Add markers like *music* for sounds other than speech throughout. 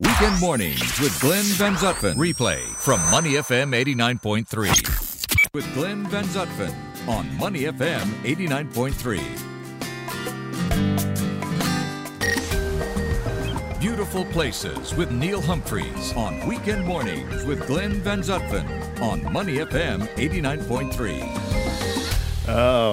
Weekend mornings with Glenn Van Zutphen. Replay from Money FM 89.3. With Glenn Van Zutphen on Money FM 89.3. Beautiful Places with Neil Humphreys on Weekend mornings with Glenn Van Zutphen on Money FM 89.3.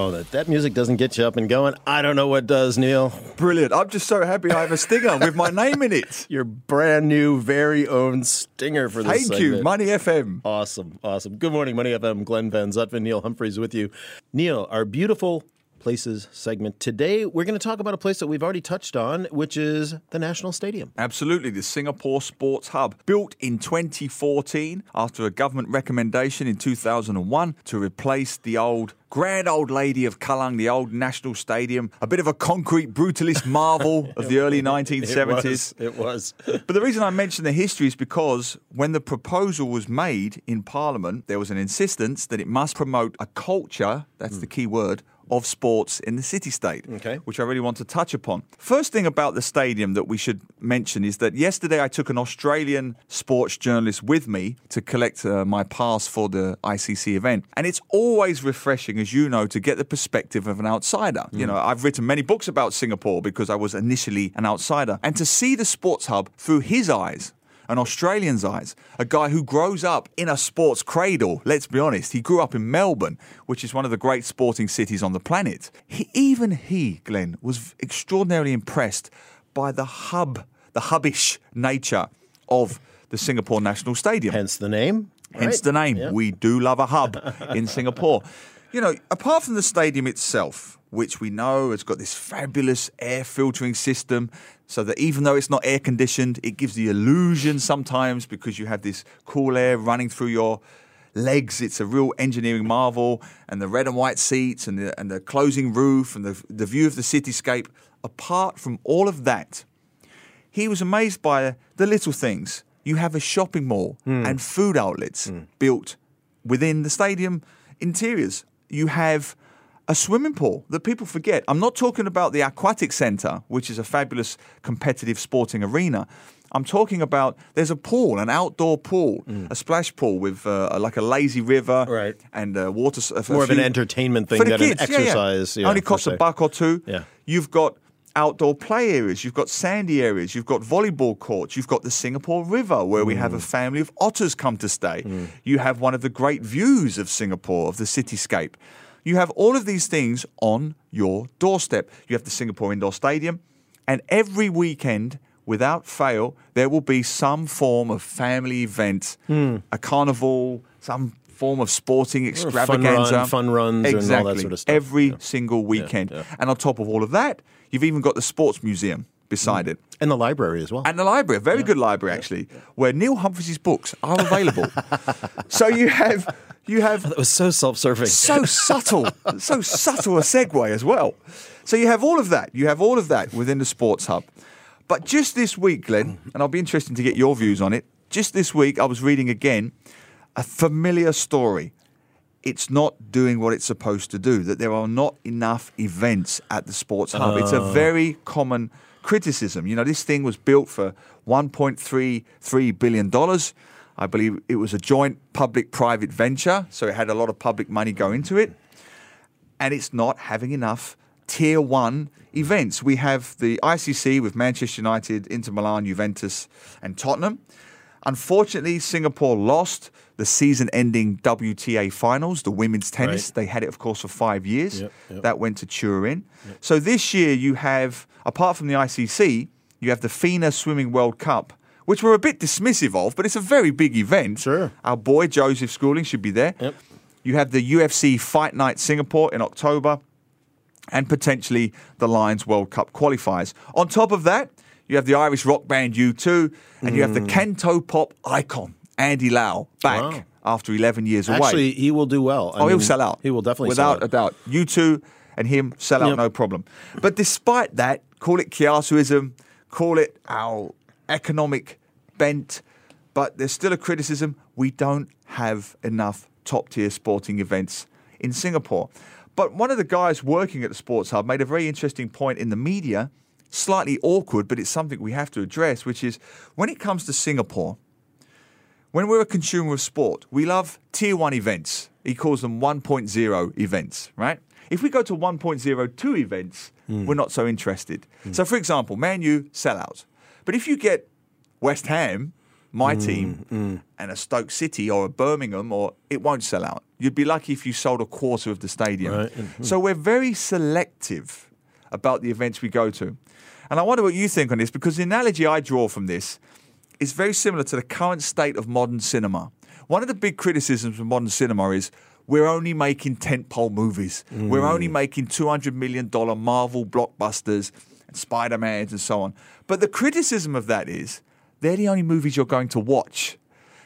Oh, that, that music doesn't get you up and going. I don't know what does, Neil. Brilliant. I'm just so happy I have a stinger with my name in it. *laughs* Your brand new, very own stinger for this Thank you. Money FM. Awesome, awesome. Good morning, Money FM. Glenn Van Zutphen, Neil Humphreys with you. Neil, our beautiful places segment. Today, we're going to talk about a place that we've already touched on, which is the National Stadium. Absolutely, the Singapore Sports Hub, built in 2014 after a government recommendation in 2001 to replace the old grand old lady of Kallang, the old National Stadium, a bit of a concrete brutalist marvel *laughs* of the early 1970s. It was. But the reason I mention the history is because when the proposal was made in Parliament, there was an insistence that it must promote a culture, that's the key word, of sports in the city state, Okay. which I really want to touch upon. First thing about the stadium that we should mention is that yesterday I took an Australian sports journalist with me to collect uh, my pass for the ICC event. And it's always refreshing, as you know, to get the perspective of an outsider. You know, I've written many books about Singapore because I was initially an outsider. And to see the sports hub through his eyes, an Australian's eyes, a guy who grows up in a sports cradle. Let's be honest, he grew up in Melbourne, which is one of the great sporting cities on the planet. He, even he, Glenn, was extraordinarily impressed by the hub, the hubbish nature of the Singapore National Stadium. Hence the name. Hence right? the name. We do love a hub in Singapore. You know, apart from the stadium itself, which we know has got this fabulous air filtering system, so that even though it's not air conditioned, it gives the illusion sometimes because you have this cool air running through your legs. It's a real engineering marvel, and the red and white seats, and the and the closing roof, and the the view of the cityscape. Apart from all of that, he was amazed by the little things. You have a shopping mall hmm. and food outlets hmm. built within the stadium interiors. You have a swimming pool that people forget. I'm not talking about the aquatic centre, which is a fabulous competitive sporting arena. I'm talking about there's a pool, an outdoor pool, a splash pool with uh, like a lazy river Right. and uh, water. More of an entertainment thing than an kids, yeah, yeah. exercise, yeah, Only costs a buck or two. Yeah. You've got outdoor play areas, you've got sandy areas, you've got volleyball courts, you've got the Singapore River where we Mm. have a family of otters come to stay. You have one of the great views of Singapore, of the cityscape. You have all of these things on your doorstep. You have the Singapore Indoor Stadium, and every weekend, without fail, there will be some form of family event, Hmm. a carnival, some form of sporting fun run, extravaganza. fun runs and all that exactly. sort of stuff. Every Yeah. single weekend. yeah. And on top of all of that, you've even got the sports museum beside mm. it. And the library as well. And the library, a very good library actually, where Neil Humphreys' books are available. *laughs* so you have you have oh, it was so self-serving. so subtle, so subtle a segue as well. So you have all of that. You have all of that within the sports hub. But just this week, Glenn, and I'll be interested to get your views on it. Just this week, I was reading again a familiar story. It's not doing what it's supposed to do. That there are not enough events at the sports hub. It's a oh. very common criticism. You know, this thing was built for 1.33 billion dollars. I believe it was a joint public-private venture, so it had a lot of public money go into it and it's not having enough tier one events. We have the ICC with Manchester United, Inter Milan, Juventus, and Tottenham. Unfortunately, Singapore lost the season ending WTA finals, the women's tennis. Right. They had it, of course, for five years. Yep, yep. That went to Turin. So this year, you have, apart from the ICC, you have the FINA Swimming World Cup. Which we're a bit dismissive of, but it's a very big event. Sure. Our boy Joseph Schooling should be there. Yep. You have the UFC Fight Night Singapore in October and potentially the Lions World Cup qualifiers. On top of that, you have the Irish rock band U2 and you have the hmm. Canto pop icon Andy Lau back. Wow. after 11 years away. Actually, he will do well. I oh, he'll sell out. He will definitely Without sell a doubt. U2 and him sell out Yep. no problem. But despite that, call it Kiasuism, call it our economic bent, but there's still a criticism. We don't have enough top tier sporting events in Singapore. But one of the guys working at the Sports Hub made a very interesting point in the media slightly awkward, but it's something we have to address, which is when it comes to Singapore, when we're a consumer of sport, we love tier one events. He calls them 1.0 events, right? If we go to 1.02 events, hmm. we're not so interested. Hmm. So, for example, Man U sellout. But if you get West Ham, my hmm, team, and a Stoke City or a Birmingham, or it won't sell out. You'd be lucky if you sold a quarter of the stadium. Right. So we're very selective about the events we go to. And I wonder what you think on this because the analogy I draw from this is very similar to the current state of modern cinema. One of the big criticisms of modern cinema is we're only making tentpole movies. We're only mm. making $200 million Marvel blockbusters and Spider Mans and so on. But the criticism of that is they're the only movies you're going to watch.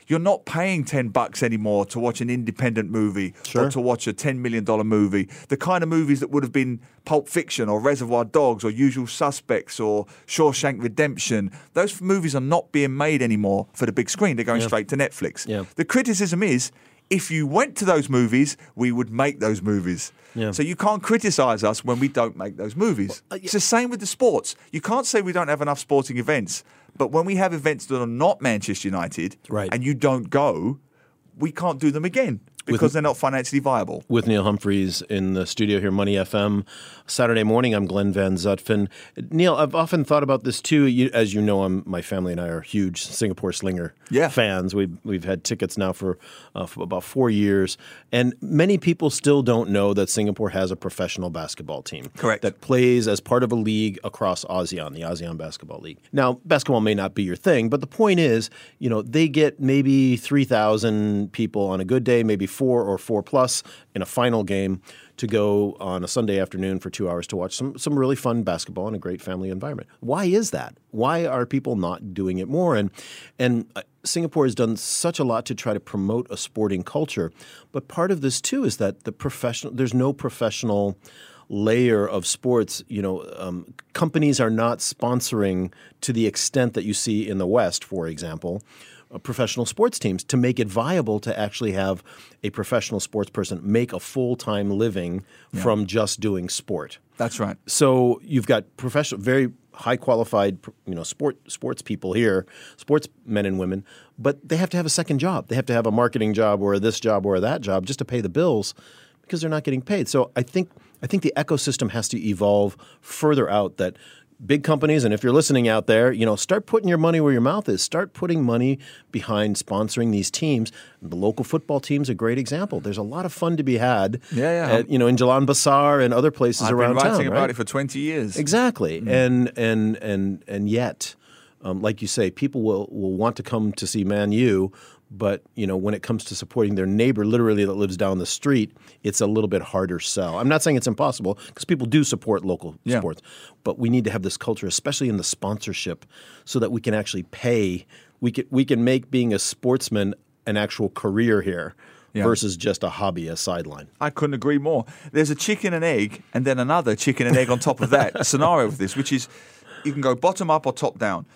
You're not paying 10 bucks anymore to watch an independent movie Sure. or to watch a $10 million movie. The kind of movies that would have been Pulp Fiction or Reservoir Dogs or Usual Suspects or Shawshank Redemption. Those movies are not being made anymore for the big screen. They're going straight to Netflix. Yeah. The criticism is if you went to those movies, we would make those movies. Yeah. So you can't criticize us when we don't make those movies. Uh, it's the same with the sports. You can't say we don't have enough sporting events, but when we have events that are not Manchester United Right. and you don't go, we can't do them again because they're not financially viable. with Neil Humphreys in the studio here, Money FM. Saturday morning, I'm Glenn Van Zutphen. Neil, I've often thought about this too. You, as you know, I'm, my family and I are huge Singapore Slinger Yeah. fans. We've, we've had tickets now for, uh, for about four years. And many people still don't know that Singapore has a professional basketball team. Correct. That plays as part of a league across ASEAN, the ASEAN Basketball League. Now, basketball may not be your thing, but the point is, you know, they get maybe 3,000 people on a good day, maybe four or four plus in a final game to go on a Sunday afternoon for two hours to watch some, some really fun basketball in a great family environment. Why is that? Why are people not doing it more? And, and uh, Singapore has done such a lot to try to promote a sporting culture. But part of this, too, is that the professional, there's no professional layer of sports, you know, um, companies are not sponsoring to the extent that you see in the West, for example, uh, professional sports teams to make it viable to actually have a professional sports person make a full time living from just doing sport. That's right. So you've got professional, very high qualified, you know, sport sports people here, sports men and women, but they have to have a second job. They have to have a marketing job or this job or that job just to pay the bills because they're not getting paid. So I think I think the ecosystem has to evolve further out that big companies and if you're listening out there, you know, start putting your money where your mouth is. Start putting money behind sponsoring these teams. The local football team's a great example. There's a lot of fun to be had. Yeah, yeah. At, you know, in Jalan Besar and other places I've around been writing town. about right? it for 20 years. Exactly, and and and and yet, um, like you say, people will will want to come to see Man U, but you know when it comes to supporting their neighbor, literally that lives down the street, it's a little bit harder sell. I'm not saying it's impossible because people do support local Yeah. sports, but we need to have this culture, especially in the sponsorship, so that we can actually pay. We can we can make being a sportsman an actual career here. Yeah. Versus just a hobby, a sideline. I couldn't agree more. There's a chicken and egg, and then another chicken and egg on top of that *laughs* scenario with this, which is you can go bottom up or top down.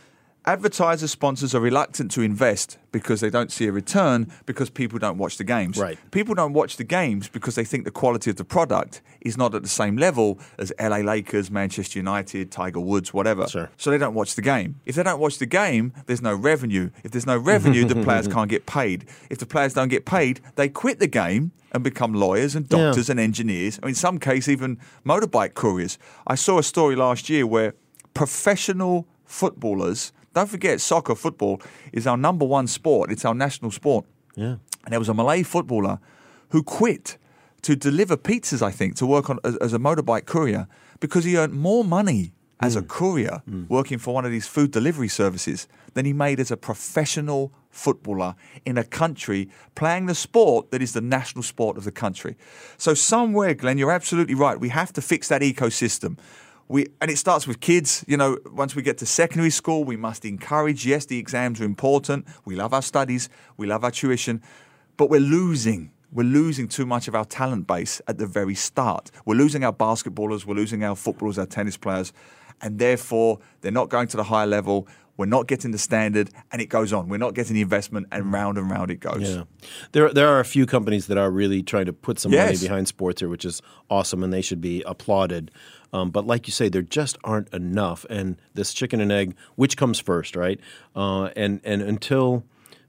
Advertiser sponsors are reluctant to invest because they don't see a return because people don't watch the games. Right. People don't watch the games because they think the quality of the product is not at the same level as LA Lakers, Manchester United, Tiger Woods, whatever. Sure. So they don't watch the game. If they don't watch the game, there's no revenue. If there's no revenue, the players *laughs* can't get paid. If the players don't get paid, they quit the game and become lawyers and Yeah. doctors and engineers. Mean, in some case, even motorbike couriers. I saw a story last year where professional footballers, don't forget, soccer, football is our number one sport, it's our national sport. Yeah. And there was a Malay footballer who quit to deliver pizzas, I think, to work on as, as a motorbike courier because he earned more money as a mm. courier mm. working for one of these food delivery services than he made as a professional footballer in a country playing the sport that is the national sport of the country. So somewhere, Glenn, you're absolutely right. We have to fix that ecosystem. We, and it starts with kids. You know, once we get to secondary school, we must encourage. Yes, the exams are important. We love our studies. We love our tuition, but we're losing. We're losing too much of our talent base at the very start. We're losing our basketballers. We're losing our footballers, our tennis players, and therefore they're not going to the higher level. We're not getting the standard, and it goes on. We're not getting the investment, and round and round it goes. Yeah, there there are a few companies that are really trying to put some money behind sports here, which is awesome, and they should be applauded. Um, but like you say, there just aren't enough. And this chicken and egg, which comes first, right? Uh, and and until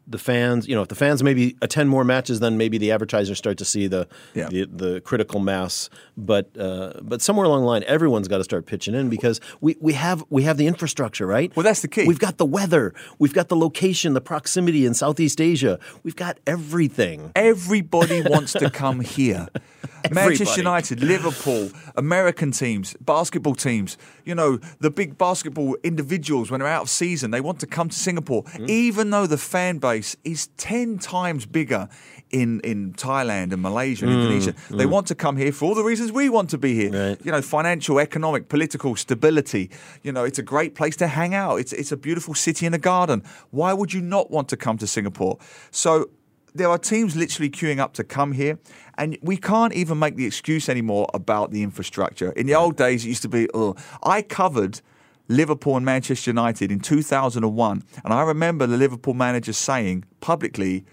the fans, you know, if the fans maybe attend more matches, then maybe the advertisers start to see the Yeah. the, the critical mass. But uh, but somewhere along the line, everyone's got to start pitching in because we, we have we have the infrastructure, right? Well, that's the key. We've got the weather, we've got the location, the proximity in Southeast Asia. We've got everything. Everybody wants to come *laughs* here. Manchester United, Liverpool, American teams, basketball teams, you know, the big basketball individuals when they're out of season, they want to come to Singapore, Mm. even though the fan base is 10 times bigger in, in Thailand and Malaysia and Indonesia. They want to come here for all the reasons we want to be here. Mm. Right. You know, financial, economic, political stability. You know, it's a great place to hang out. It's, it's a beautiful city in a garden. Why would you not want to come to Singapore? So there are teams literally queuing up to come here, and we can't even make the excuse anymore about the infrastructure. In the old days, it used to be, oh, I covered Liverpool and Manchester United in 2001, and I remember the Liverpool manager saying publicly,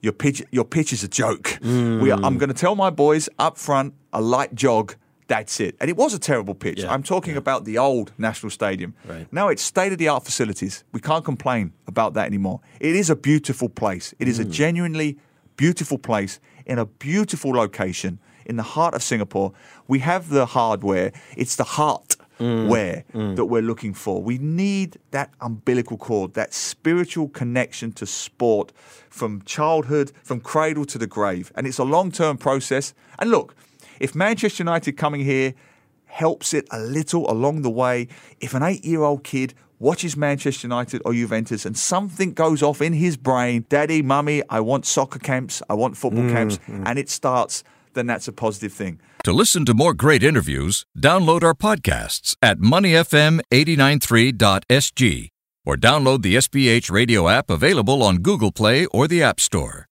your pitch, your pitch is a joke. Hmm. We are, I'm going to tell my boys up front a light jog. That's it. And it was a terrible pitch. Yeah, I'm talking about the old National Stadium. Right. Now it's state of the art facilities. We can't complain about that anymore. It is a beautiful place. It is a hmm. genuinely beautiful place in a beautiful location in the heart of Singapore. We have the hardware. It's the heart Mm. where mm. that we're looking for. We need that umbilical cord, that spiritual connection to sport from childhood, from cradle to the grave. And it's a long term process. And look, if Manchester United coming here helps it a little along the way, if an eight year old kid watches Manchester United or Juventus and something goes off in his brain, daddy, mummy, I want soccer camps, I want football mm, camps, and it starts, then that's a positive thing. To listen to more great interviews, download our podcasts at moneyfm893.sg or download the SPH radio app available on Google Play or the App Store.